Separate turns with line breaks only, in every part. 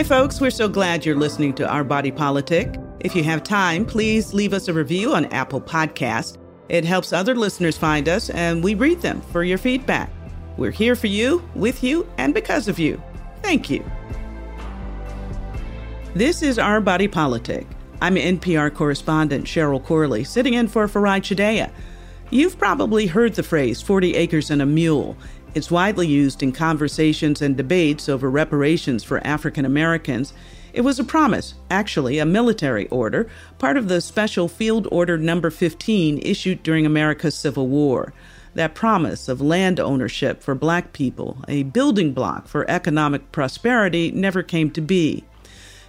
Hi, folks. We're so glad you're listening to Our Body Politic. If you have time, please leave us a review on Apple Podcast. It helps other listeners find us, and we read them for your feedback. We're here for you, with you, and because of you. Thank you. This is Our Body Politic. I'm NPR correspondent Cheryl Corley, sitting in for Farai Chideya. You've probably heard the phrase 40 acres and a mule. It's widely used in conversations and debates over reparations for African Americans. It was a promise, actually, a military order, part of the Special Field Order Number 15 issued during America's Civil War. That promise of land ownership for black people, a building block for economic prosperity, never came to be.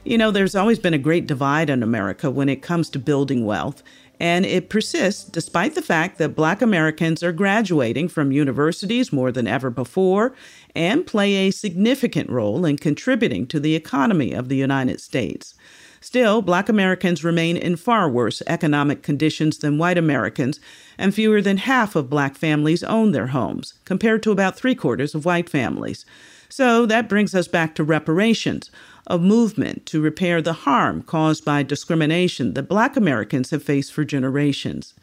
You know, there's always been a great divide in America when it comes to building wealth, and it persists despite the fact that black Americans are graduating from universities more than ever before and play a significant role in contributing to the economy of the United States. Still, black Americans remain in far worse economic conditions than white Americans, and fewer than half of black families own their homes, compared to about three quarters of white families. So that brings us back to reparations, a movement to repair the harm caused by discrimination that black Americans have faced for generations.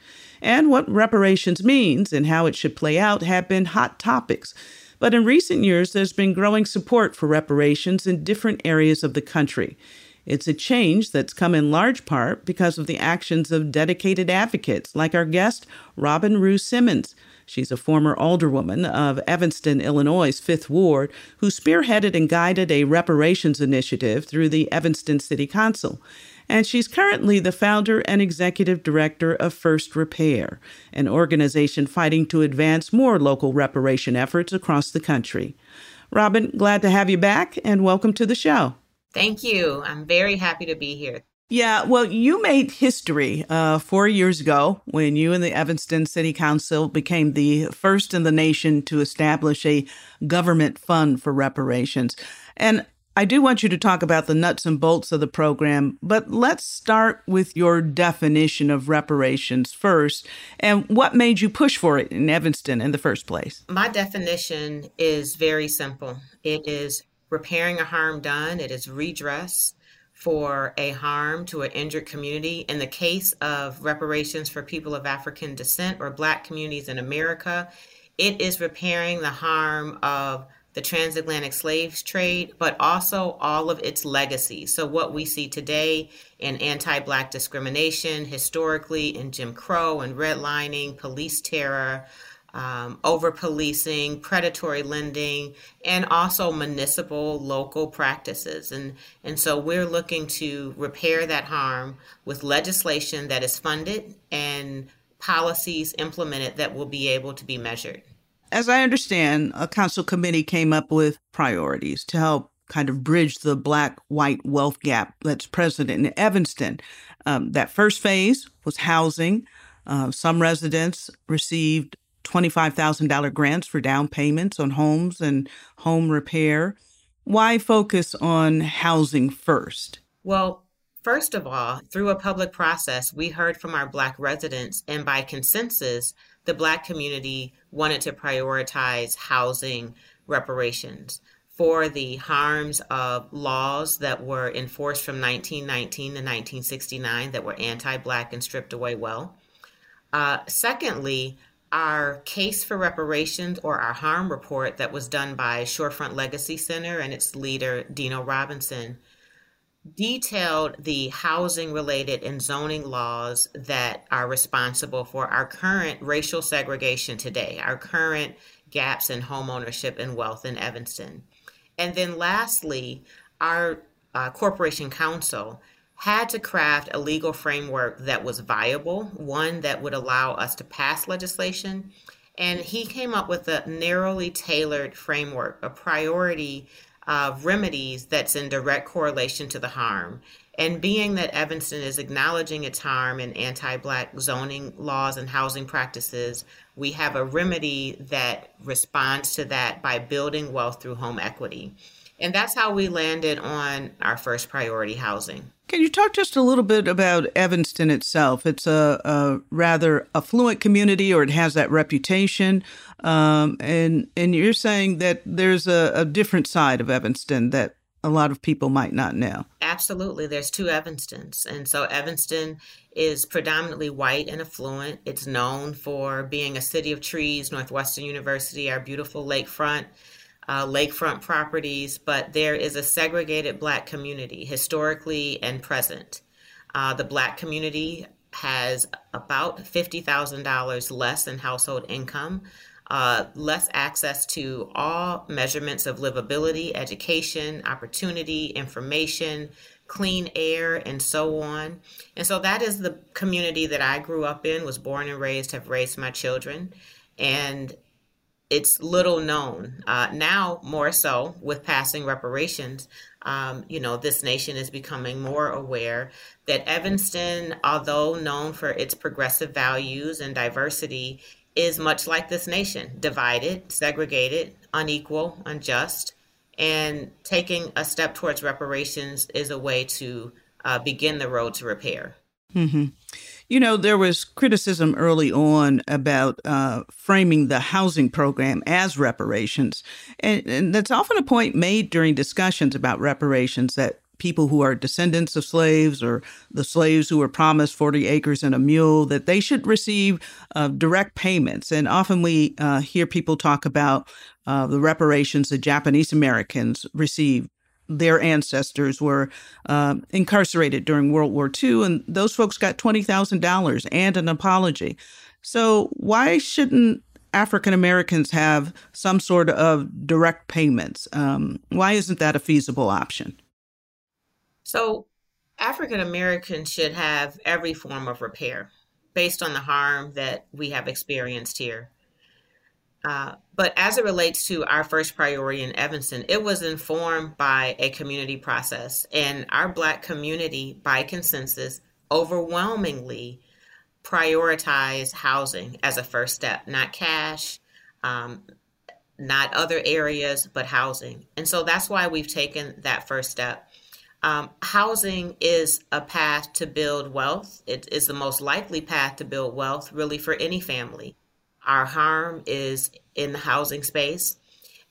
And what reparations means and how it should play out have been hot topics. But in recent years, there's been growing support for reparations in different areas of the country. It's a change that's come in large part because of the actions of dedicated advocates like our guest, Robin Rue Simmons, She's a former alderwoman of Evanston, Illinois' Fifth Ward, who spearheaded and guided a reparations initiative through the Evanston City Council. And she's currently the founder and executive director of First Repair, an organization fighting to advance more local reparation efforts across the country. Robin, glad to have you back and welcome to the show.
Thank you. I'm very happy to be here.
Yeah, well, you made history uh, four years ago when you and the Evanston City Council became the first in the nation to establish a government fund for reparations. And I do want you to talk about the nuts and bolts of the program, but let's start with your definition of reparations first and what made you push for it in Evanston in the first place.
My definition is very simple it is repairing a harm done, it is redress for a harm to an injured community. In the case of reparations for people of African descent or Black communities in America, it is repairing the harm of the transatlantic slave trade, but also all of its legacy. So, what we see today in anti Black discrimination, historically in Jim Crow and redlining, police terror, um, over policing, predatory lending, and also municipal local practices. And, and so we're looking to repair that harm with legislation that is funded and policies implemented that will be able to be measured.
As I understand, a council committee came up with priorities to help kind of bridge the black white wealth gap that's present in Evanston. Um, that first phase was housing. Uh, some residents received $25,000 grants for down payments on homes and home repair. Why focus on housing first?
Well, first of all, through a public process, we heard from our Black residents, and by consensus, the Black community wanted to prioritize housing reparations for the harms of laws that were enforced from 1919 to 1969 that were anti Black and stripped away well. Uh, secondly, our case for reparations or our harm report that was done by Shorefront Legacy Center and its leader, Dino Robinson, detailed the housing related and zoning laws that are responsible for our current racial segregation today, our current gaps in home ownership and wealth in Evanston. And then lastly, our uh, Corporation Counsel had to craft a legal framework that was viable, one that would allow us to pass legislation. And he came up with a narrowly tailored framework, a priority of remedies that's in direct correlation to the harm. And being that Evanston is acknowledging its harm in anti Black zoning laws and housing practices, we have a remedy that responds to that by building wealth through home equity. And that's how we landed on our first priority housing.
Can you talk just a little bit about Evanston itself? It's a, a rather affluent community, or it has that reputation. Um, and and you're saying that there's a, a, different side of Evanston that a lot of people might not know?
Absolutely. There's two Evanstons. And so Evanston is predominantly white and affluent. It's known for being a city of trees, Northwestern University, our beautiful lakefront. Uh, lakefront properties, but there is a segregated black community historically and present. Uh, the black community has about $50,000 less in household income, uh, less access to all measurements of livability, education, opportunity, information, clean air, and so on. And so that is the community that I grew up in, was born and raised, have raised my children. And it's little known. Uh, now, more so with passing reparations, um, you know, this nation is becoming more aware that Evanston, although known for its progressive values and diversity, is much like this nation divided, segregated, unequal, unjust. And taking a step towards reparations is a way to uh, begin the road to repair.
Mm-hmm. You know, there was criticism early on about uh, framing the housing program as reparations. And, and that's often a point made during discussions about reparations that people who are descendants of slaves or the slaves who were promised 40 acres and a mule that they should receive uh, direct payments and often we uh, hear people talk about uh, the reparations that japanese americans received their ancestors were uh, incarcerated during World War II, and those folks got $20,000 and an apology. So, why shouldn't African Americans have some sort of direct payments? Um, why isn't that a feasible option?
So, African Americans should have every form of repair based on the harm that we have experienced here. Uh, but as it relates to our first priority in Evanston, it was informed by a community process. And our Black community, by consensus, overwhelmingly prioritized housing as a first step, not cash, um, not other areas, but housing. And so that's why we've taken that first step. Um, housing is a path to build wealth. It is the most likely path to build wealth, really, for any family. Our harm is in the housing space.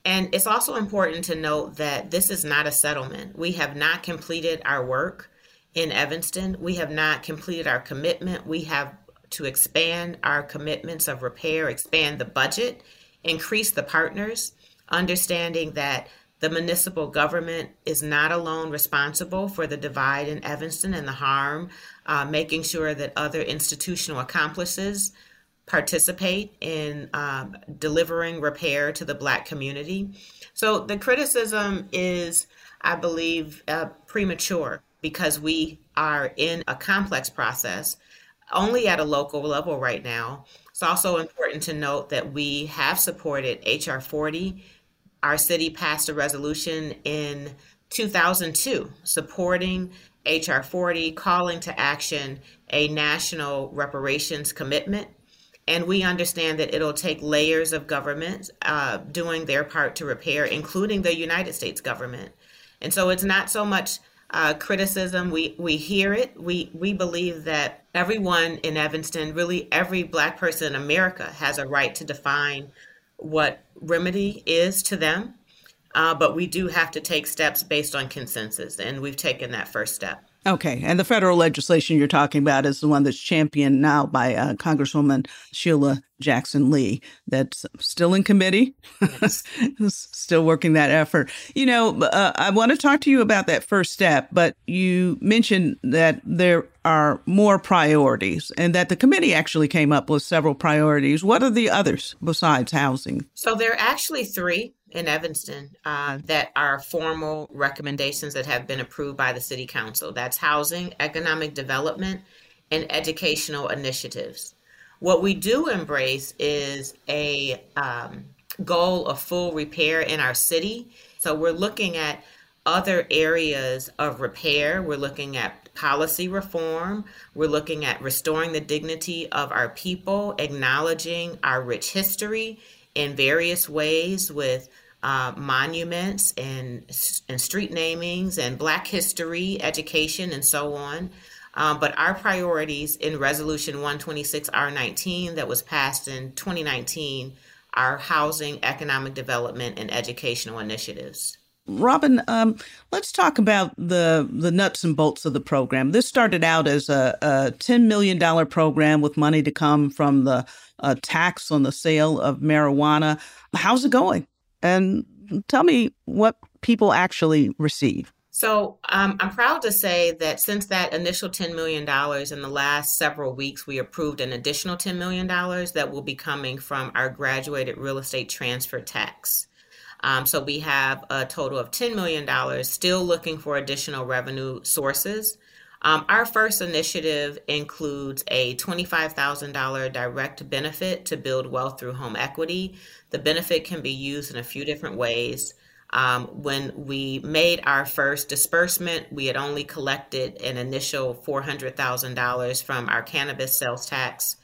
And it's also important to note that this is not a settlement. We have not completed our work in Evanston. We have not completed our commitment. We have to expand our commitments of repair, expand the budget, increase the partners, understanding that the municipal government is not alone responsible for the divide in Evanston and the harm, uh, making sure that other institutional accomplices participate in um, delivering repair to the Black community. So the criticism is, I believe, uh, premature because we are in a complex process only at a local level right now. It's also important to note that we have supported HR 40. Our city passed a resolution in 2002 supporting HR 40, calling to action a national reparations commitment and we understand that it'll take layers of government uh, doing their part to repair, including the United States government. And so it's not so much uh, criticism. We we hear it. We we believe that everyone in Evanston, really every Black person in America, has a right to define what remedy is to them. Uh, but we do have to take steps based on consensus, and we've taken that first step.
Okay. And the federal legislation you're talking about is the one that's championed now by uh, Congresswoman Sheila Jackson Lee, that's still in committee, yes. still working that effort. You know, uh, I want to talk to you about that first step, but you mentioned that there are more priorities and that the committee actually came up with several priorities. What are the others besides housing?
So there are actually three in Evanston uh, that are formal recommendations that have been approved by the City Council. That's housing, economic development, and educational initiatives. What we do embrace is a um, goal of full repair in our city. So we're looking at other areas of repair. We're looking at policy reform. We're looking at restoring the dignity of our people, acknowledging our rich history, in various ways with uh, monuments and, and street namings and Black history, education, and so on. Um, but our priorities in Resolution 126 R19 that was passed in 2019 are housing, economic development, and educational initiatives.
Robin, um, let's talk about the the nuts and bolts of the program. This started out as a, a ten million dollar program with money to come from the uh, tax on the sale of marijuana. How's it going? And tell me what people actually receive.
So um, I'm proud to say that since that initial $10 million in the last several weeks, we approved an additional $10 million that will be coming from our graduated real estate transfer tax. Um, so we have a total of $10 million, still looking for additional revenue sources. Um, our first initiative includes a $25,000 direct benefit to build wealth through home equity. The benefit can be used in a few different ways. Um, when we made our first disbursement, we had only collected an initial $400,000 from our cannabis sales tax,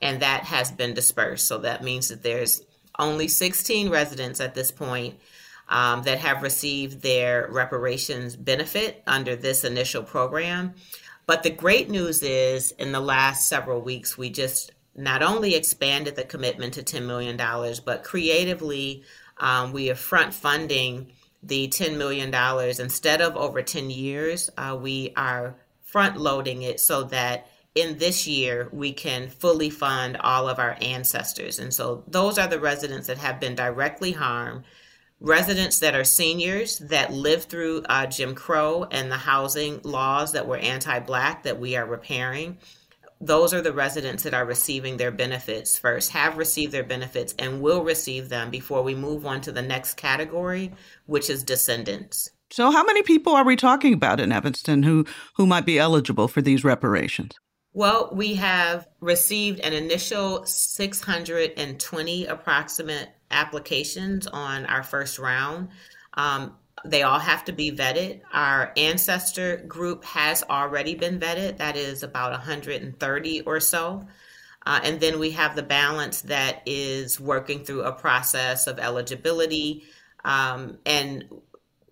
and that has been dispersed. So that means that there's only 16 residents at this point um, that have received their reparations benefit under this initial program. But the great news is, in the last several weeks, we just not only expanded the commitment to $10 million, but creatively um, we are front funding the $10 million instead of over 10 years. Uh, we are front loading it so that in this year we can fully fund all of our ancestors. And so those are the residents that have been directly harmed. Residents that are seniors that lived through uh, Jim Crow and the housing laws that were anti Black that we are repairing those are the residents that are receiving their benefits first, have received their benefits, and will receive them before we move on to the next category, which is descendants.
So, how many people are we talking about in Evanston who, who might be eligible for these reparations?
Well, we have received an initial 620 approximate applications on our first round. Um, they all have to be vetted. Our ancestor group has already been vetted. That is about 130 or so. Uh, and then we have the balance that is working through a process of eligibility. Um, and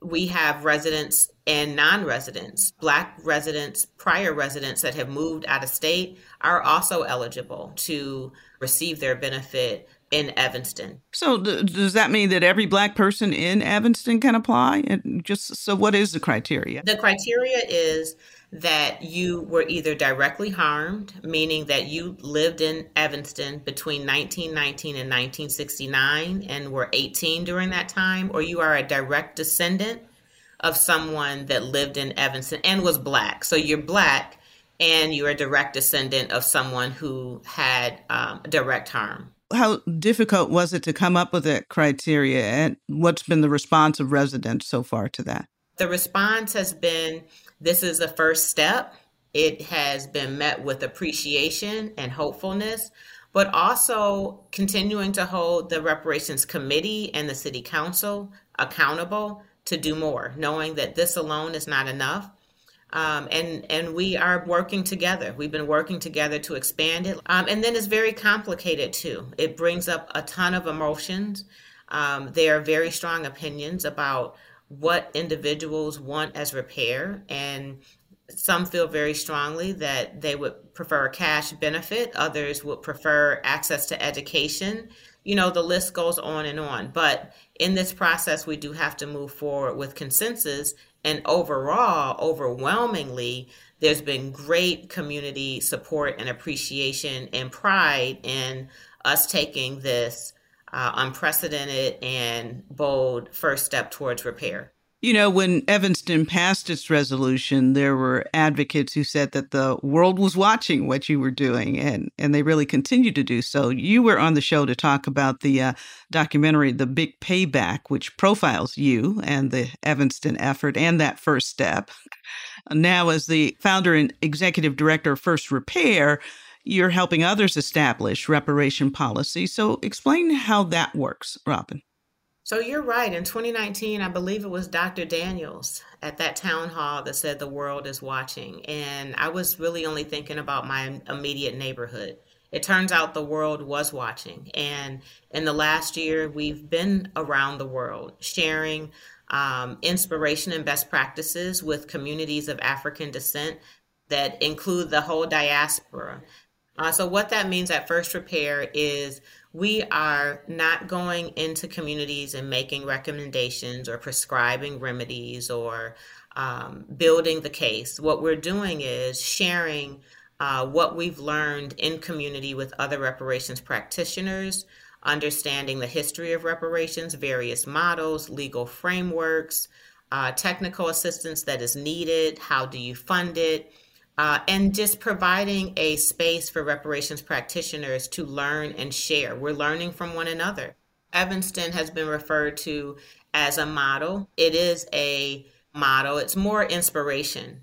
we have residents and non residents, Black residents, prior residents that have moved out of state are also eligible to receive their benefit in Evanston.
So th- does that mean that every black person in Evanston can apply? And just so what is the criteria?
The criteria is that you were either directly harmed, meaning that you lived in Evanston between 1919 and 1969 and were 18 during that time, or you are a direct descendant of someone that lived in Evanston and was black. So you're black and you're a direct descendant of someone who had um, direct harm
how difficult was it to come up with that criteria and what's been the response of residents so far to that?
The response has been this is the first step. It has been met with appreciation and hopefulness, but also continuing to hold the reparations committee and the city council accountable to do more, knowing that this alone is not enough um, and and we are working together. We've been working together to expand it, um, and then it's very complicated too. It brings up a ton of emotions. Um, there are very strong opinions about what individuals want as repair, and some feel very strongly that they would prefer a cash benefit. Others would prefer access to education. You know, the list goes on and on. But in this process, we do have to move forward with consensus and overall, overwhelmingly, there's been great community support and appreciation and pride in us taking this uh, unprecedented and bold first step towards repair.
You know, when Evanston passed its resolution, there were advocates who said that the world was watching what you were doing, and, and they really continue to do so. You were on the show to talk about the uh, documentary, The Big Payback, which profiles you and the Evanston effort and that first step. Now, as the founder and executive director of First Repair, you're helping others establish reparation policy. So, explain how that works, Robin.
So you're right. In 2019, I believe it was Dr. Daniels at that town hall that said the world is watching. And I was really only thinking about my immediate neighborhood. It turns out the world was watching. And in the last year, we've been around the world sharing um, inspiration and best practices with communities of African descent that include the whole diaspora. Uh, so, what that means at First Repair is we are not going into communities and making recommendations or prescribing remedies or um, building the case. What we're doing is sharing uh, what we've learned in community with other reparations practitioners, understanding the history of reparations, various models, legal frameworks, uh, technical assistance that is needed, how do you fund it, uh, and just providing a space for reparations practitioners to learn and share. We're learning from one another. Evanston has been referred to as a model. It is a model, it's more inspiration.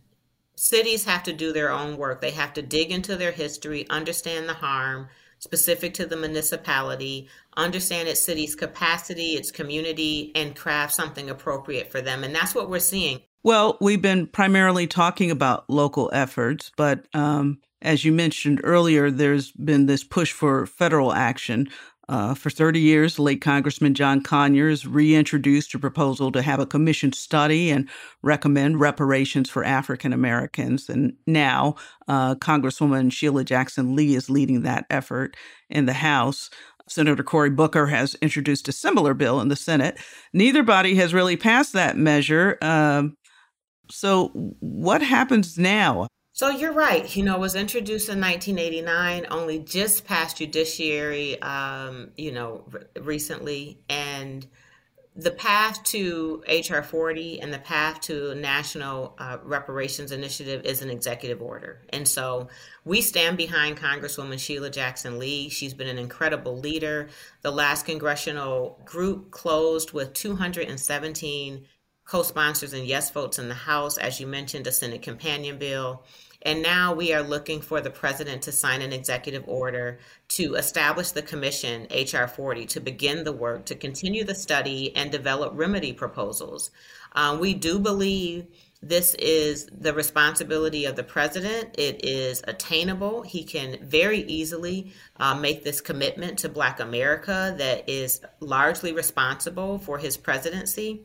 Cities have to do their own work, they have to dig into their history, understand the harm specific to the municipality, understand its city's capacity, its community, and craft something appropriate for them. And that's what we're seeing.
Well, we've been primarily talking about local efforts, but um, as you mentioned earlier, there's been this push for federal action. Uh, for 30 years, late Congressman John Conyers reintroduced a proposal to have a commission study and recommend reparations for African Americans. And now, uh, Congresswoman Sheila Jackson Lee is leading that effort in the House. Senator Cory Booker has introduced a similar bill in the Senate. Neither body has really passed that measure. Um, so, what happens now?
So you're right. You know, was introduced in 1989, only just passed judiciary, um, you know, recently, and the path to HR 40 and the path to National uh, Reparations Initiative is an executive order. And so we stand behind Congresswoman Sheila Jackson Lee. She's been an incredible leader. The last congressional group closed with 217 co sponsors and yes votes in the House, as you mentioned, a Senate companion bill. And now we are looking for the president to sign an executive order to establish the commission, HR 40, to begin the work, to continue the study and develop remedy proposals. Um, we do believe this is the responsibility of the president. It is attainable. He can very easily uh, make this commitment to Black America that is largely responsible for his presidency.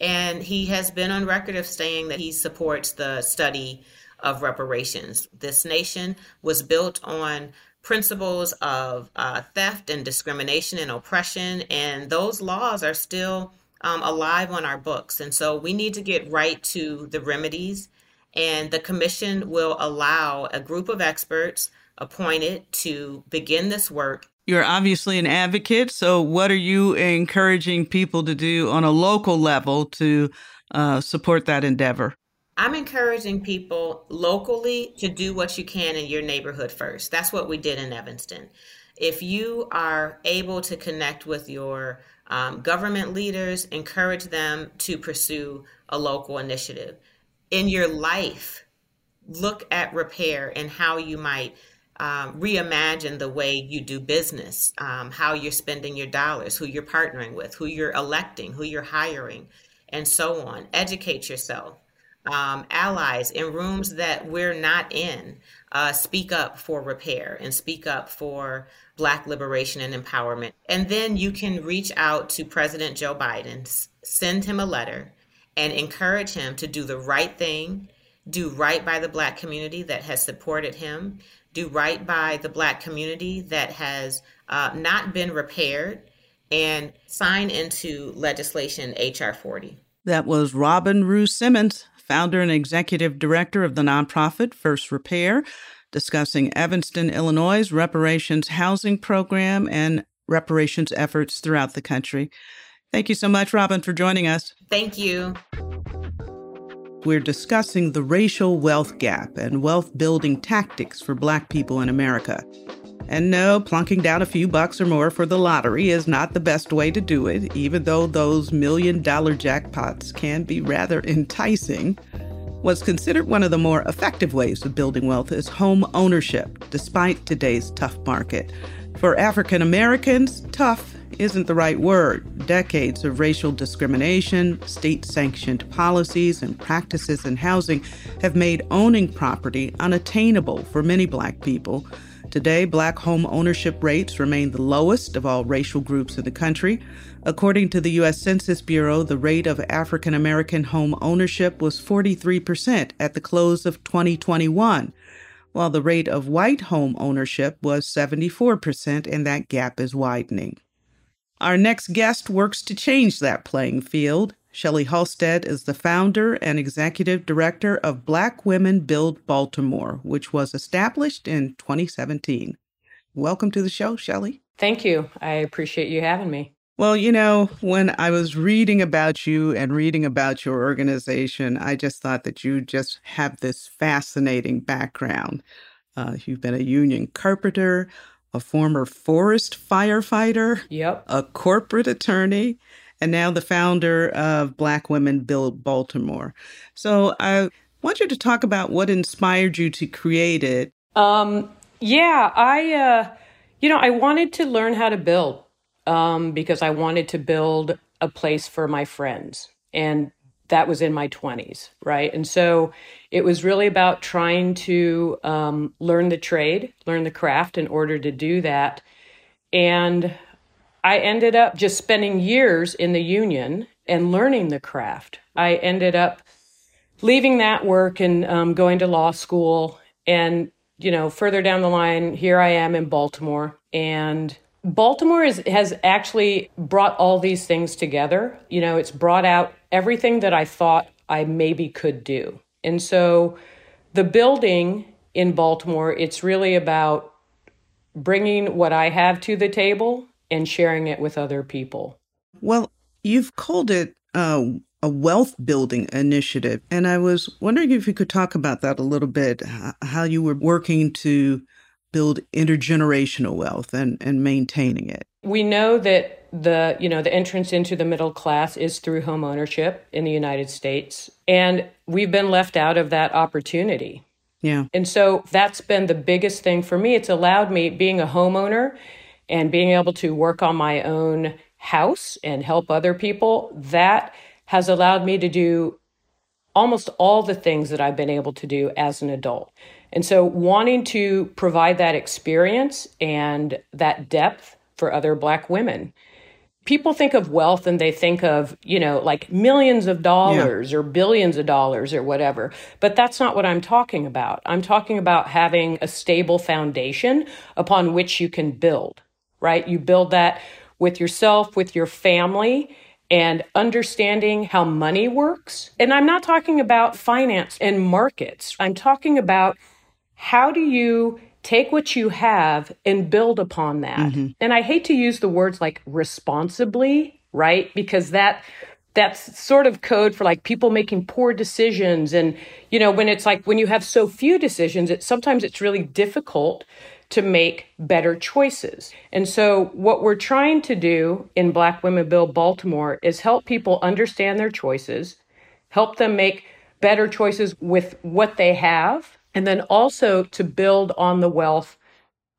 And he has been on record of saying that he supports the study of reparations. This nation was built on principles of uh, theft and discrimination and oppression, and those laws are still um, alive on our books. And so we need to get right to the remedies, and the commission will allow a group of experts appointed to begin this work
you're obviously an advocate. So, what are you encouraging people to do on a local level to uh, support that endeavor?
I'm encouraging people locally to do what you can in your neighborhood first. That's what we did in Evanston. If you are able to connect with your um, government leaders, encourage them to pursue a local initiative. In your life, look at repair and how you might um, reimagine the way you do business, um, how you're spending your dollars, who you're partnering with, who you're electing, who you're hiring, and so on. Educate yourself. Um, allies in rooms that we're not in, uh, speak up for repair and speak up for Black liberation and empowerment. And then you can reach out to President Joe Biden, send him a letter, and encourage him to do the right thing, do right by the Black community that has supported him, do right by the Black community that has uh, not been repaired, and sign into legislation HR 40.
That was Robin Rue Simmons, founder and executive director of the nonprofit First Repair, discussing Evanston, Illinois' reparations housing program and reparations efforts throughout the country. Thank you so much, Robin, for joining us.
Thank you
we're discussing the racial wealth gap and wealth building tactics for Black people in America. And no, plunking down a few bucks or more for the lottery is not the best way to do it, even though those million dollar jackpots can be rather enticing. What's considered one of the more effective ways of building wealth is home ownership, despite today's tough market. For African Americans, tough isn't the right word. Decades of racial discrimination, state sanctioned policies, and practices in housing have made owning property unattainable for many black people. Today, black home ownership rates remain the lowest of all racial groups in the country. According to the U.S. Census Bureau, the rate of African American home ownership was 43% at the close of 2021. while the rate of white home ownership was 74%, and that gap is widening. Our next guest works to change that playing field. Shelley Halstead is the founder and executive director of Black Women Build Baltimore, which was established in 2017. Welcome to the show, Shelley.
Thank you. I appreciate you having me.
Well, you know, when I was reading about you and reading about your organization, I just thought that you just have this fascinating background. Uh, you've been a union carpenter, a former forest firefighter,
yep.
a corporate attorney, and now the founder of Black Women Build Baltimore. So I want you to talk about what inspired you to create it.
Um, yeah, I, uh, you know, I wanted to learn how to build um, because I wanted to build a place for my friends. And that was in my 20s, right? And so it was really about trying to um, learn the trade, learn the craft in order to do that. And I ended up just spending years in the union and learning the craft. I ended up leaving that work and um, going to law school. And, you know, further down the line, here I am in Baltimore. And Baltimore is, has actually brought all these things together. You know, it's brought out everything that I thought I maybe could do. And so the building in Baltimore, it's really about bringing what I have to the table and sharing it with other people.
Well, you've called it uh, a wealth building initiative. And I was wondering if you could talk about that a little bit, how you were working to build intergenerational wealth and, and maintaining it?
We know that the you know the entrance into the middle class is through home ownership in the United States and we've been left out of that opportunity.
Yeah.
And so that's been the biggest thing for me. It's allowed me being a homeowner and being able to work on my own house and help other people, that has allowed me to do almost all the things that I've been able to do as an adult. And so, wanting to provide that experience and that depth for other Black women. People think of wealth and they think of, you know, like millions of dollars yeah. or billions of dollars or whatever. But that's not what I'm talking about. I'm talking about having a stable foundation upon which you can build, right? You build that with yourself, with your family, and understanding how money works. And I'm not talking about finance and markets. I'm talking about how do you take what you have and build upon that? Mm-hmm. And I hate to use the words like responsibly, right? Because that that's sort of code for like people making poor decisions and you know when it's like when you have so few decisions it sometimes it's really difficult to make better choices. And so what we're trying to do in Black Women Build Baltimore is help people understand their choices, help them make better choices with what they have and then also to build on the wealth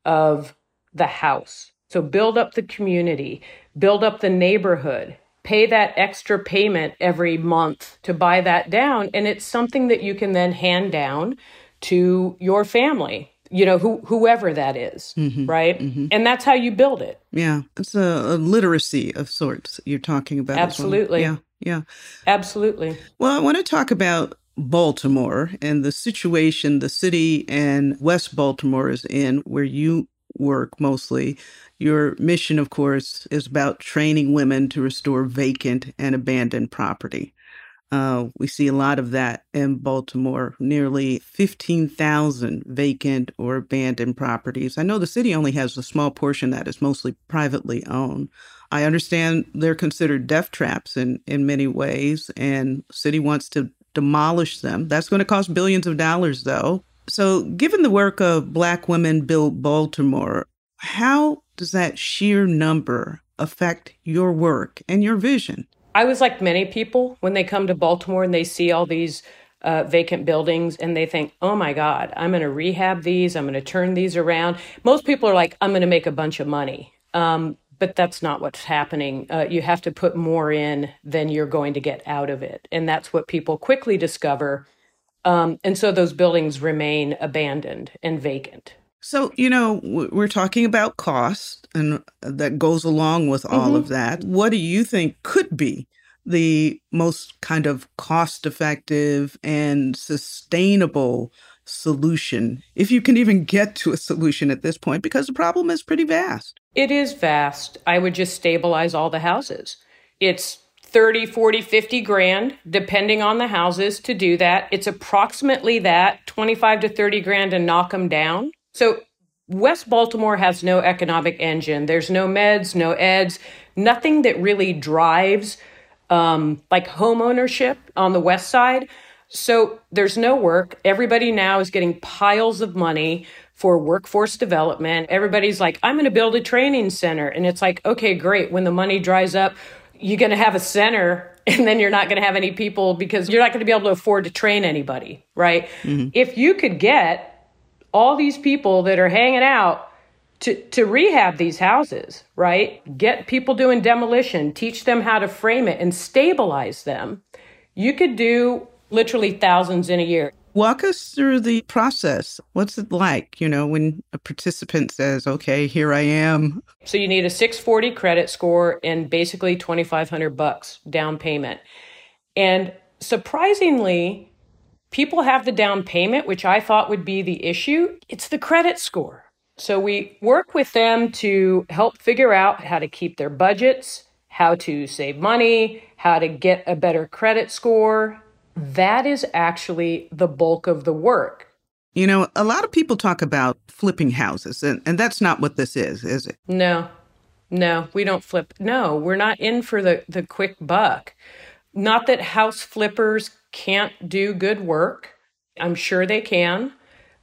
of the house. So build up the community, build up the neighborhood, pay that extra payment every month to buy that down. And it's something that you can then hand down to your family, you know, who, whoever that is, mm-hmm, right? Mm-hmm. And that's how you build it.
Yeah. It's a, a literacy of sorts you're talking about.
Absolutely.
Well. Yeah. Yeah.
Absolutely.
Well, I want to talk about Baltimore and the situation the city and West Baltimore is in, where you work mostly. Your mission, of course, is about training women to restore vacant and abandoned property. Uh, we see a lot of that in Baltimore, nearly 15,000 vacant or abandoned properties. I know the city only has a small portion that is mostly privately owned. I understand they're considered death traps in, in many ways, and city wants to demolish them. That's going to cost billions of dollars, though. So, given the work of Black Women built Baltimore, how does that sheer number affect your work and your vision?
I was like many people when they come to Baltimore and they see all these uh, vacant buildings and they think, oh my God, I'm going to rehab these, I'm going to turn these around. Most people are like, I'm going to make a bunch of money. Um, but that's not what's happening. Uh, you have to put more in than you're going to get out of it. And that's what people quickly discover. Um, and so those buildings remain abandoned and vacant.
So, you know, we're talking about cost, and that goes along with all mm-hmm. of that. What do you think could be the most kind of cost effective and sustainable solution, if you can even get to a solution at this point, because the problem is pretty vast.
It is vast. I would just stabilize all the houses. It's 30, 40, 50 grand, depending on the houses to do that. It's approximately that 25 to 30 grand to knock them down. So West Baltimore has no economic engine. There's no meds, no eds, nothing that really drives um, like home ownership on the west side. So there's no work. Everybody now is getting piles of money for workforce development. Everybody's like, I'm going to build a training center. And it's like, okay, great. When the money dries up, you're going to have a center and then you're not going to have any people because you're not going to be able to afford to train anybody, right? Mm-hmm. If you could get all these people that are hanging out to, to rehab these houses, right? Get people doing demolition, teach them how to frame it and stabilize them. You could do literally thousands in a year.
Walk us through the process. What's it like, you know, when a participant says, okay, here I am?
So you need a 640 credit score and basically 2500 bucks down payment. And surprisingly, people have the down payment, which I thought would be the issue. It's the credit score. So we work with them to help figure out how to keep their budgets, how to save money, how to get a better credit score. That is actually the bulk of the work.
You know, a lot of people talk about flipping houses, and, and that's not what this is, is it?
No, no, we don't flip. No, we're not in for the, the quick buck. Not that house flippers can't do good work. I'm sure they can,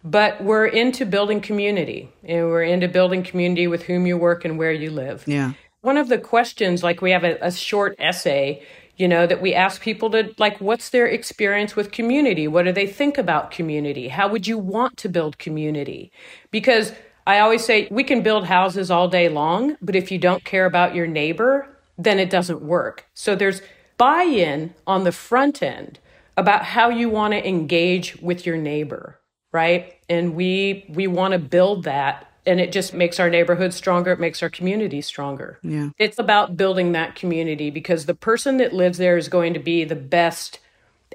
but we're into building community and we're into building community with whom you work and where you live.
Yeah.
One of the questions, like we have a, a short essay, you know, that we ask people to, like, what's their experience with community? What do they think about community? How would you want to build community? Because I always say we can build houses all day long, but if you don't care about your neighbor, then it doesn't work. So there's buy in on the front end about how you want to engage with your neighbor, right? And we we want to build that and it just makes our neighborhood stronger, it makes our community stronger.
Yeah.
It's about building that community because the person that lives there is going to be the best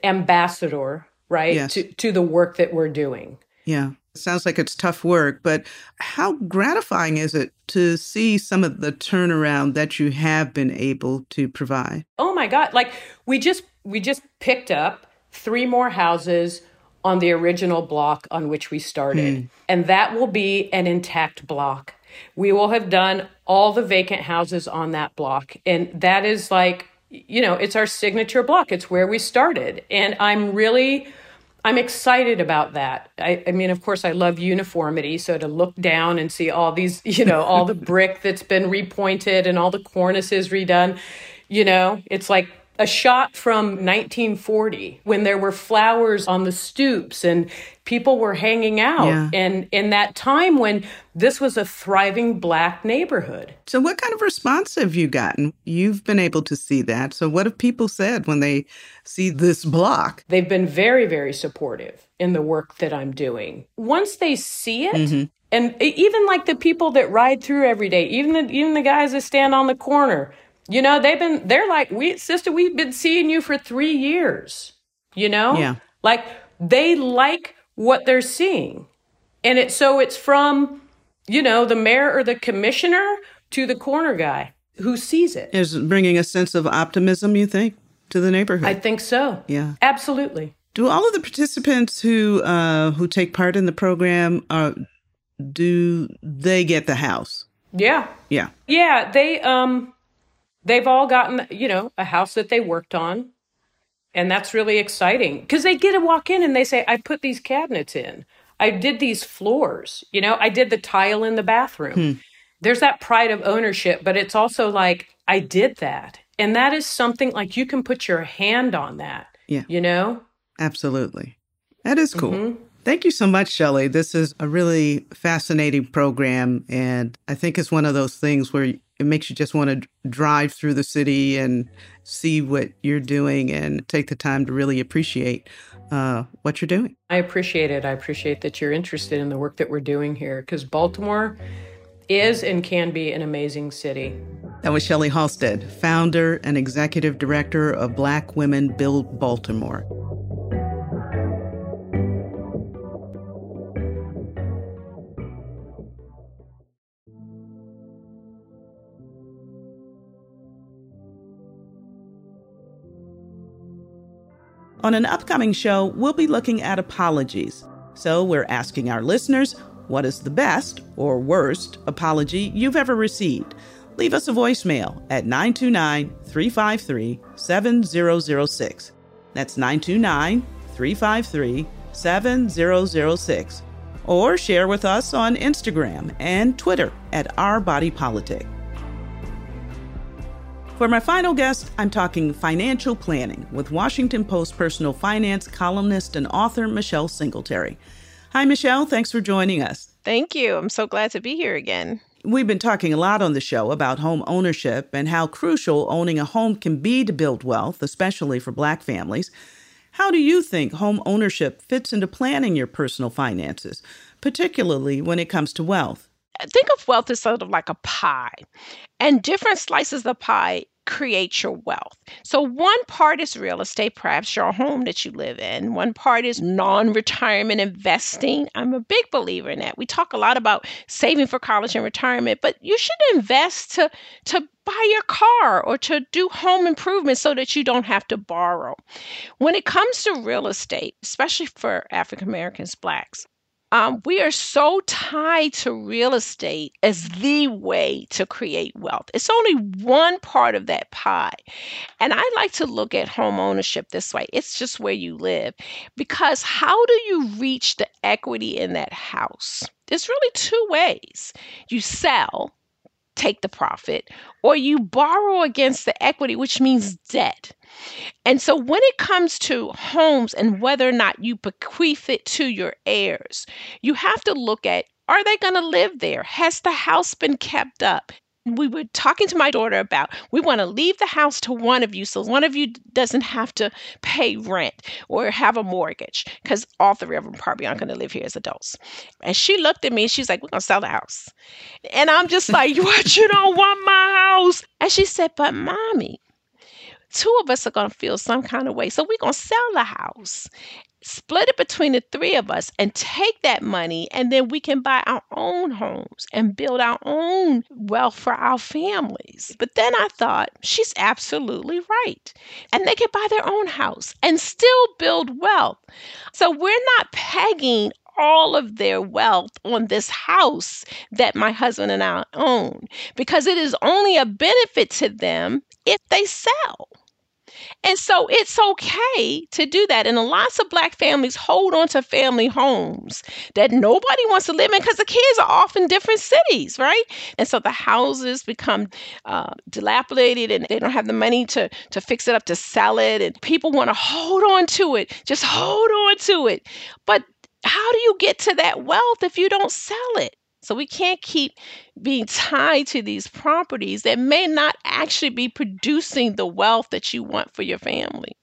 ambassador, right?
Yes.
To to the work that we're doing.
Yeah. sounds like it's tough work, but how gratifying is it to see some of the turnaround that you have been able to provide?
Oh my god, like we just we just picked up three more houses on the original block on which we started. Mm. And that will be an intact block. We will have done all the vacant houses on that block. And that is like, you know, it's our signature block. It's where we started. And I'm really, I'm excited about that. I, I mean, of course, I love uniformity. So to look down and see all these, you know, all the brick that's been repointed and all the cornices redone, you know, it's like a shot from 1940 when there were flowers on the stoops and people were hanging out. Yeah. and in that time when this was a thriving black neighborhood.
So what kind of response have you gotten? You've been able to see that. So what have people said when they see this block?
They've been very very supportive in the work that i'm doing. Once they see it mm-hmm. and even like the people that ride through every day even the even the guys that stand on the corner you know, they've been, they're like, we, sister, we've been seeing you for three years, you know?
Yeah.
Like they like what they're seeing. And it, so it's from, you know, the mayor or the commissioner to the corner guy who sees it.
Is bringing a sense of optimism, you think, to the neighborhood?
I think so.
Yeah.
Absolutely.
Do all of the participants who, uh, who take part in the program, uh, do they get the house?
Yeah.
Yeah.
Yeah. They, um, they've all gotten, you know, a house that they worked on. And that's really exciting because they get to walk in and they say, I put these cabinets in. I did these floors, you know, I did the tile in the bathroom. Hmm. There's that pride of ownership, but it's also like, I did that. And that is something like you can put your hand on that.
Yeah.
You know?
Absolutely. That is cool. Mm-hmm. Thank you so much, Shelley. This is a really fascinating program. And I think it's one of those things where it makes you just want to drive through the city and see what you're doing and take the time to really appreciate uh, what you're doing.
I appreciate it. I appreciate that you're interested in the work that we're doing here because Baltimore is and can be an amazing city.
That was Shelley Halstead, founder and executive director of Black Women Build Baltimore. On an upcoming show, we'll be looking at apologies. So we're asking our listeners what is the best or worst apology you've ever received? Leave us a voicemail at 929 353 7006. That's 929 353 7006. Or share with us on Instagram and Twitter at Our Body Politic. For my final guest, I'm talking financial planning with Washington Post personal finance columnist and author Michelle Singletary. Hi, Michelle. Thanks for joining us.
Thank you. I'm so glad to be here again.
We've been talking a lot on the show about home ownership and how crucial owning a home can be to build wealth, especially for Black families. How do you think home ownership fits into planning your personal finances, particularly when it comes to wealth?
Think of wealth as sort of like a pie, and different slices of pie create your wealth. So, one part is real estate, perhaps your home that you live in. One part is non retirement investing. I'm a big believer in that. We talk a lot about saving for college and retirement, but you should invest to, to buy your car or to do home improvements so that you don't have to borrow. When it comes to real estate, especially for African Americans, blacks, um, we are so tied to real estate as the way to create wealth. It's only one part of that pie. And I like to look at home ownership this way it's just where you live. Because how do you reach the equity in that house? There's really two ways you sell take the profit, or you borrow against the equity, which means debt. And so when it comes to homes and whether or not you bequeath it to your heirs, you have to look at are they going to live there? Has the house been kept up? We were talking to my daughter about we want to leave the house to one of you so one of you doesn't have to pay rent or have a mortgage because all three of them probably aren't going to live here as adults. And she looked at me and she's like we're going to sell the house. And i'm just like what? You don't want my house? And she said but mommy two of us are going to feel some kind of way so we're going to sell the house split it between the three of us and take that money and then we can buy our own homes and build our own wealth for our families. But then I thought, she's absolutely right. And they can buy their own house and still build wealth. So we're not pegging all of their wealth on this house that my husband and I own because it is only a benefit to them if they sell. And so it's okay to do that. And lots of black families hold on to family homes that nobody wants to live in because the kids are off in different cities, right? And so the houses become uh, dilapidated and they don't have the money to, to fix it up, to sell it. And people want to hold on to it, just hold on to it. But how do you get to that wealth if you don't sell it? So we can't keep being tied to these properties that may not actually be producing the wealth that you want for your family.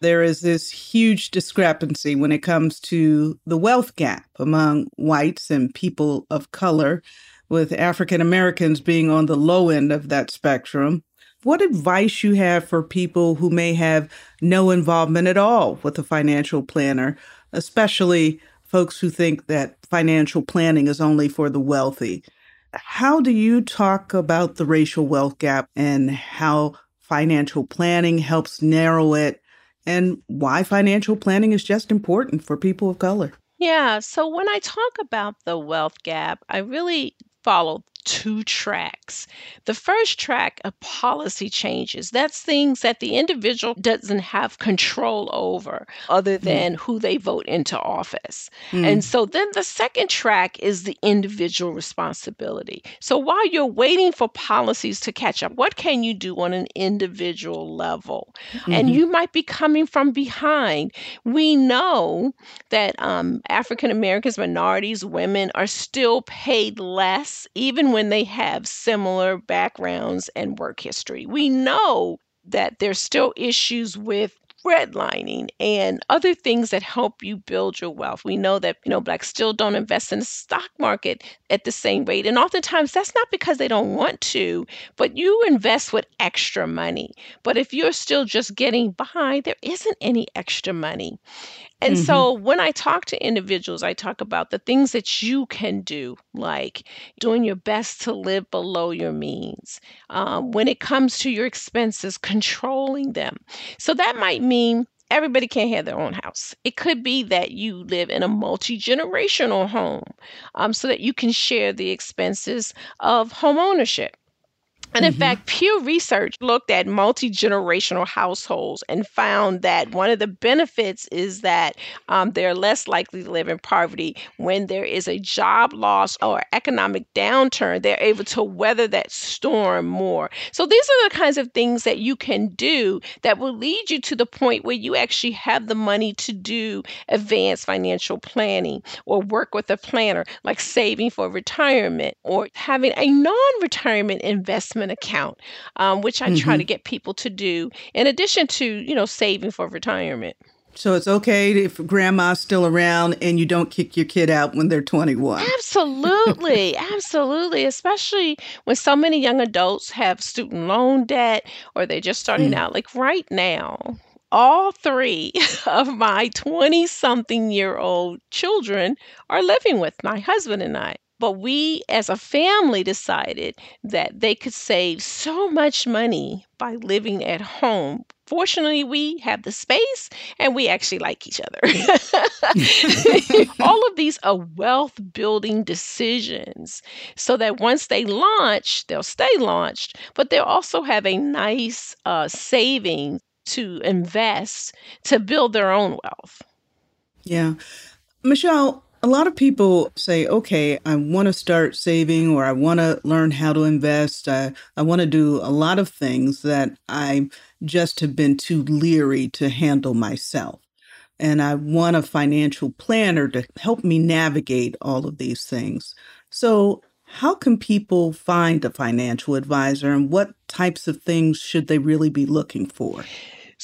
There is this huge discrepancy when it comes to the wealth gap among whites and people of color, with African Americans being on the low end of that spectrum. What advice you have for people who may have no involvement at all with a financial planner, especially folks who think that financial planning is only for the wealthy. How do you talk about the racial wealth gap and how financial planning helps narrow it and why financial planning is just important for people of color?
Yeah, so when I talk about the wealth gap, I really follow two tracks. The first track of policy changes. That's things that the individual doesn't have control over other mm. than mm. who they vote into office. Mm. And so then the second track is the individual responsibility. So while you're waiting for policies to catch up, what can you do on an individual level? Mm-hmm. And you might be coming from behind. We know that um, African Americans, minorities, women are still paid less, even when they have similar backgrounds and work history. We know that there's still issues with redlining and other things that help you build your wealth. We know that, you know, blacks still don't invest in the stock market at the same rate. And oftentimes that's not because they don't want to, but you invest with extra money. But if you're still just getting by, there isn't any extra money. And mm-hmm. so when I talk to individuals, I talk about the things that you can do, like doing your best to live below your means. Um, when it comes to your expenses, controlling them. So that might mean everybody can't have their own house. It could be that you live in a multi generational home um, so that you can share the expenses of home ownership. And in mm-hmm. fact, Pew Research looked at multi generational households and found that one of the benefits is that um, they're less likely to live in poverty. When there is a job loss or economic downturn, they're able to weather that storm more. So, these are the kinds of things that you can do that will lead you to the point where you actually have the money to do advanced financial planning or work with a planner, like saving for retirement or having a non retirement investment investment account, um, which I mm-hmm. try to get people to do in addition to, you know, saving for retirement.
So it's okay if grandma's still around and you don't kick your kid out when they're 21.
Absolutely. absolutely. Especially when so many young adults have student loan debt or they're just starting mm. out. Like right now, all three of my 20 something year old children are living with my husband and I. But we as a family decided that they could save so much money by living at home. Fortunately, we have the space and we actually like each other. All of these are wealth building decisions so that once they launch, they'll stay launched, but they'll also have a nice uh, saving to invest to build their own wealth.
Yeah. Michelle, a lot of people say, okay, I want to start saving or I want to learn how to invest. I, I want to do a lot of things that I just have been too leery to handle myself. And I want a financial planner to help me navigate all of these things. So, how can people find a financial advisor and what types of things should they really be looking for?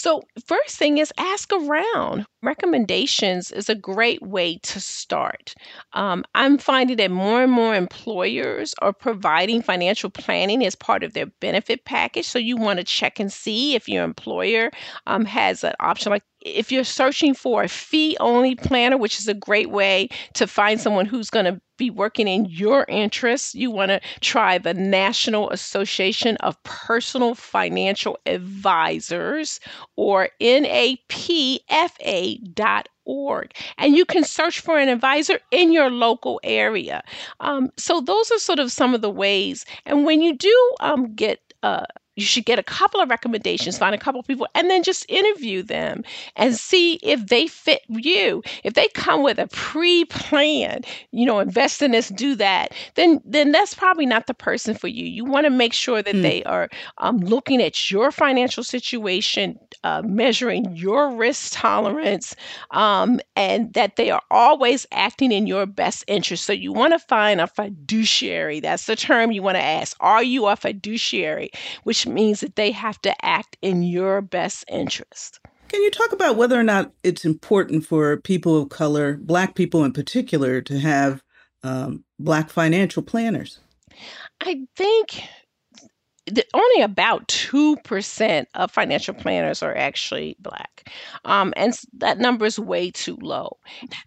So, first thing is ask around. Recommendations is a great way to start. Um, I'm finding that more and more employers are providing financial planning as part of their benefit package. So, you want to check and see if your employer um, has an option like if you're searching for a fee only planner, which is a great way to find someone who's going to be working in your interests, you want to try the National Association of Personal Financial Advisors or NAPFA.org. And you can search for an advisor in your local area. Um, so, those are sort of some of the ways. And when you do um, get uh, you should get a couple of recommendations, find a couple of people, and then just interview them and see if they fit you. If they come with a pre-plan, you know, invest in this, do that, then then that's probably not the person for you. You want to make sure that mm. they are um, looking at your financial situation, uh, measuring your risk tolerance, um, and that they are always acting in your best interest. So you want to find a fiduciary. That's the term you want to ask. Are you a fiduciary? Which means that they have to act in your best interest.
Can you talk about whether or not it's important for people of color, Black people in particular, to have um, Black financial planners?
I think only about 2% of financial planners are actually black. Um, and that number is way too low.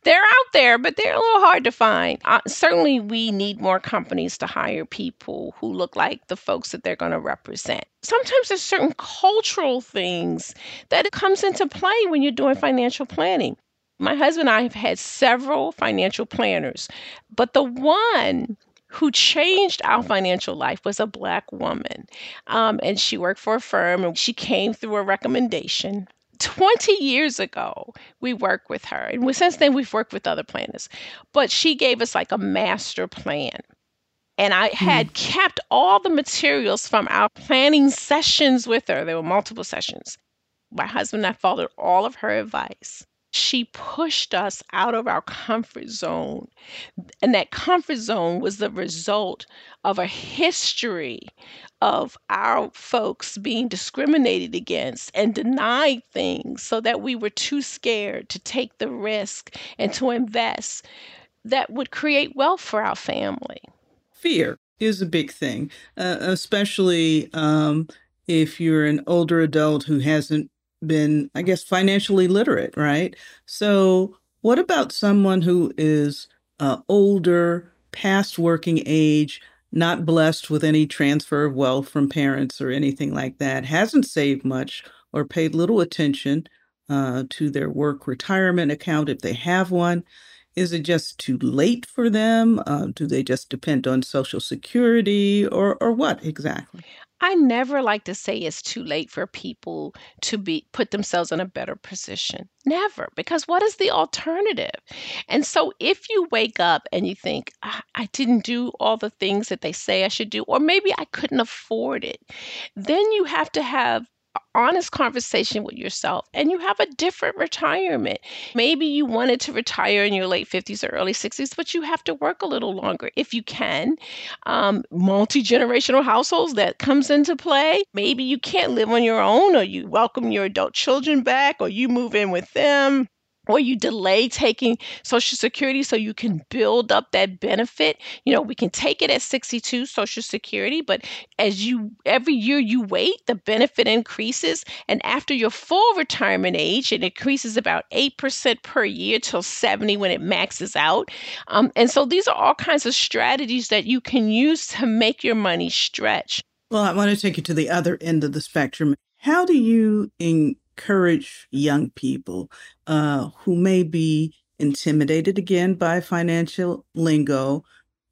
They're out there, but they're a little hard to find. Uh, certainly, we need more companies to hire people who look like the folks that they're going to represent. Sometimes there's certain cultural things that comes into play when you're doing financial planning. My husband and I have had several financial planners, but the one who changed our financial life was a black woman. Um, and she worked for a firm and she came through a recommendation. 20 years ago, we worked with her. And since then, we've worked with other planners. But she gave us like a master plan. And I had mm. kept all the materials from our planning sessions with her. There were multiple sessions. My husband and I followed all of her advice she pushed us out of our comfort zone. And that comfort zone was the result of a history of our folks being discriminated against and denied things so that we were too scared to take the risk and to invest that would create wealth for our family.
Fear is a big thing, uh, especially um, if you're an older adult who hasn't been, I guess, financially literate, right? So, what about someone who is uh, older, past working age, not blessed with any transfer of wealth from parents or anything like that, hasn't saved much or paid little attention uh, to their work retirement account if they have one? Is it just too late for them? Uh, do they just depend on Social Security or, or what exactly?
I never like to say it's too late for people to be put themselves in a better position. Never, because what is the alternative? And so if you wake up and you think, I, I didn't do all the things that they say I should do, or maybe I couldn't afford it, then you have to have honest conversation with yourself and you have a different retirement. Maybe you wanted to retire in your late 50s or early 60s, but you have to work a little longer if you can. Um, Multi generational households that comes into play. Maybe you can't live on your own or you welcome your adult children back or you move in with them or you delay taking Social Security so you can build up that benefit. You know, we can take it at 62 Social Security, but as you every year you wait, the benefit increases. And after your full retirement age, it increases about 8% per year till 70 when it maxes out. Um, and so these are all kinds of strategies that you can use to make your money stretch.
Well, I want to take you to the other end of the spectrum. How do you in- encourage young people uh, who may be intimidated again by financial lingo,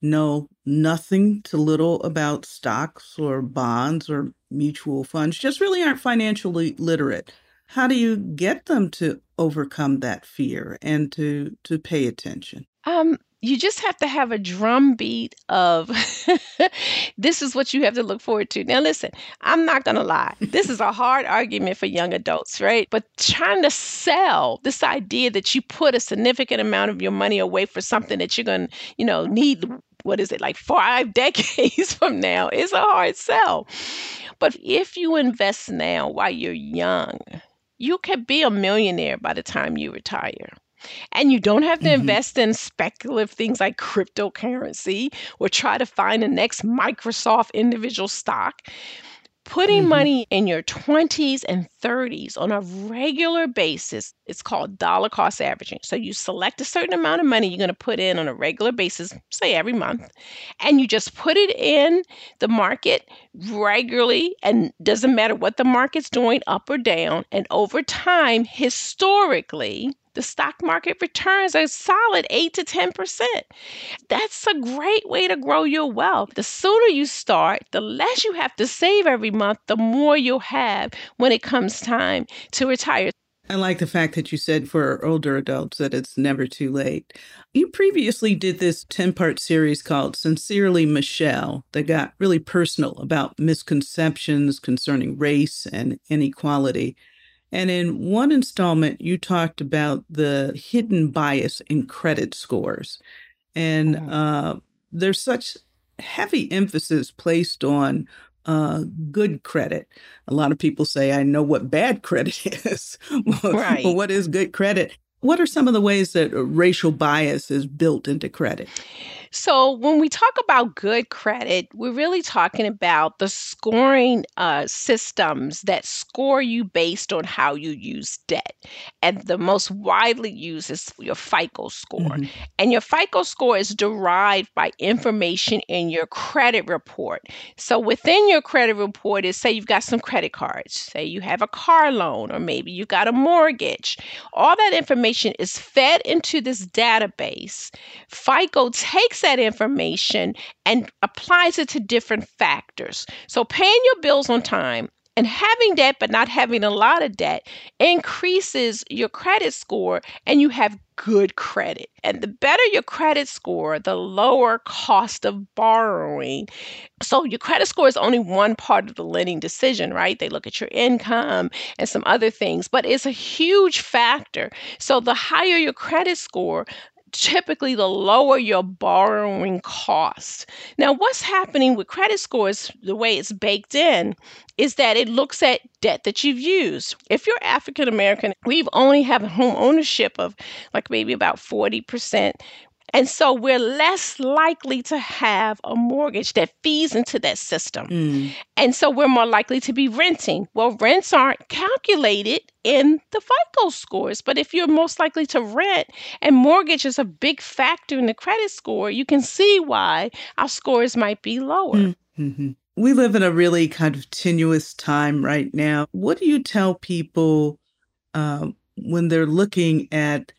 know nothing to little about stocks or bonds or mutual funds, just really aren't financially literate. How do you get them to overcome that fear and to to pay attention?
Um, you just have to have a drum beat of this is what you have to look forward to. Now, listen, I'm not going to lie. This is a hard argument for young adults, right? But trying to sell this idea that you put a significant amount of your money away for something that you're going to, you know, need what is it like five decades from now is a hard sell. But if you invest now while you're young, you can be a millionaire by the time you retire. And you don't have to mm-hmm. invest in speculative things like cryptocurrency or try to find the next Microsoft individual stock. Putting mm-hmm. money in your 20s and 30s on a regular basis, it's called dollar cost averaging. So you select a certain amount of money you're going to put in on a regular basis, say every month, and you just put it in the market regularly and doesn't matter what the market's doing up or down and over time historically the stock market returns a solid 8 to 10%. That's a great way to grow your wealth. The sooner you start, the less you have to save every month, the more you'll have when it comes time to retire.
I like the fact that you said for older adults that it's never too late. You previously did this 10 part series called Sincerely Michelle that got really personal about misconceptions concerning race and inequality. And in one installment, you talked about the hidden bias in credit scores. And mm-hmm. uh, there's such heavy emphasis placed on uh, good credit. A lot of people say, I know what bad credit is. right. but what is good credit? What are some of the ways that racial bias is built into credit?
So, when we talk about good credit, we're really talking about the scoring uh, systems that score you based on how you use debt. And the most widely used is your FICO score. Mm-hmm. And your FICO score is derived by information in your credit report. So, within your credit report is say you've got some credit cards, say you have a car loan, or maybe you've got a mortgage. All that information is fed into this database. FICO takes takes that information and applies it to different factors. So, paying your bills on time and having debt but not having a lot of debt increases your credit score and you have good credit. And the better your credit score, the lower cost of borrowing. So your credit score is only one part of the lending decision, right? They look at your income and some other things, but it's a huge factor. So the higher your credit score, typically the lower your borrowing cost. Now, what's happening with credit scores, the way it's baked in, is that it looks at debt that you've used. If you're African American, we've only have home ownership of like maybe about 40%. And so we're less likely to have a mortgage that feeds into that system. Mm. And so we're more likely to be renting. Well, rents aren't calculated in the FICO scores, but if you're most likely to rent and mortgage is a big factor in the credit score, you can see why our scores might be lower. Mm, mm-hmm.
We live in a really kind of tenuous time right now. What do you tell people um, when they're looking at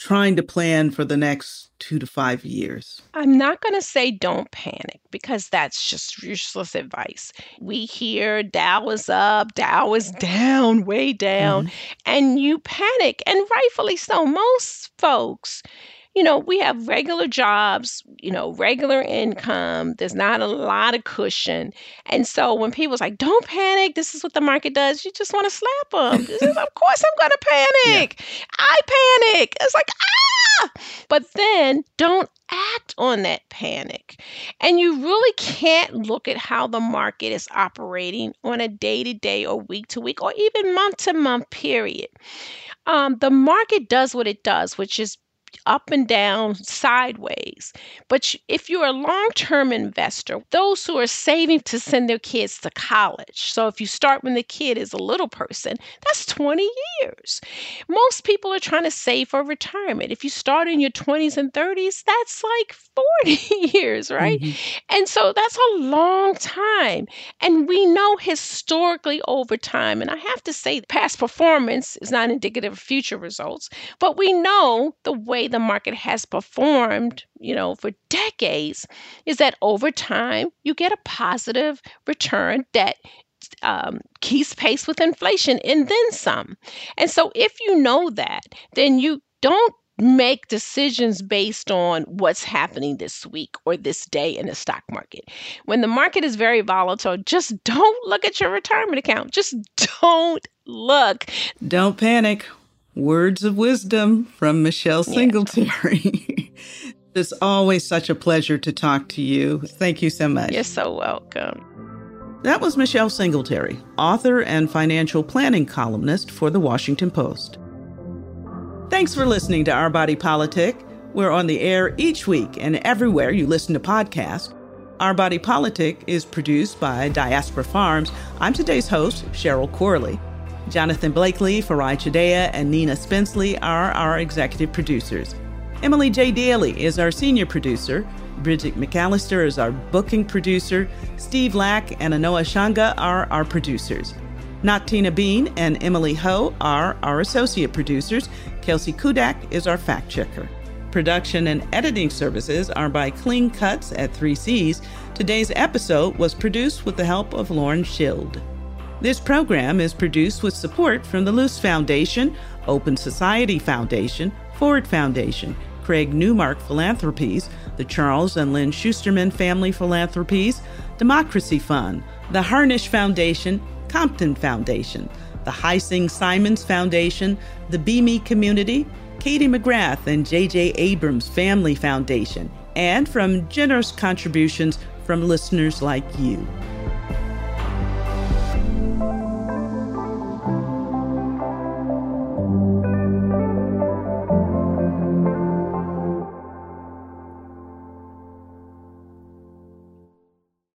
trying to plan for the next two to five years?
I'm not going to say don't panic because that's just useless advice. We hear Dow is up, Dow is down, way down, mm-hmm. and you panic, and rightfully so. Most folks, you know, we have regular jobs, you know, regular income. There's not a lot of cushion. And so when people's like, don't panic, this is what the market does, you just want to slap them. of course I'm going to panic. Yeah. I panic. It's like, ah! But then don't act on that panic. And you really can't look at how the market is operating on a day to day or week to week or even month to month period. Um, the market does what it does, which is up and down, sideways. But if you're a long term investor, those who are saving to send their kids to college, so if you start when the kid is a little person, that's 20 years. Most people are trying to save for retirement. If you start in your 20s and 30s, that's like 40 years, right? Mm-hmm. And so that's a long time. And we know historically over time, and I have to say, past performance is not indicative of future results, but we know the way the market has performed, you know, for decades is that over time you get a positive return that um, keeps pace with inflation and then some. And so if you know that, then you don't make decisions based on what's happening this week or this day in the stock market. When the market is very volatile, just don't look at your retirement account. Just don't look.
Don't panic. Words of wisdom from Michelle Singletary. Yeah. it's always such a pleasure to talk to you. Thank you so much.
You're so welcome.
That was Michelle Singletary, author and financial planning columnist for The Washington Post. Thanks for listening to Our Body Politic. We're on the air each week and everywhere you listen to podcasts. Our Body Politic is produced by Diaspora Farms. I'm today's host, Cheryl Corley. Jonathan Blakely, Farai Chideya, and Nina Spenceley are our executive producers. Emily J. Daly is our senior producer. Bridget McAllister is our booking producer. Steve Lack and Anoa Changa are our producers. Natina Bean and Emily Ho are our associate producers. Kelsey Kudak is our fact checker. Production and editing services are by Clean Cuts at 3Cs. Today's episode was produced with the help of Lauren Schild. This program is produced with support from the Luce Foundation, Open Society Foundation, Ford Foundation, Craig Newmark Philanthropies, the Charles and Lynn Schusterman Family Philanthropies, Democracy Fund, the Harnisch Foundation, Compton Foundation, the Heising Simons Foundation, the Be Community, Katie McGrath and J.J. Abrams Family Foundation, and from generous contributions from listeners like you.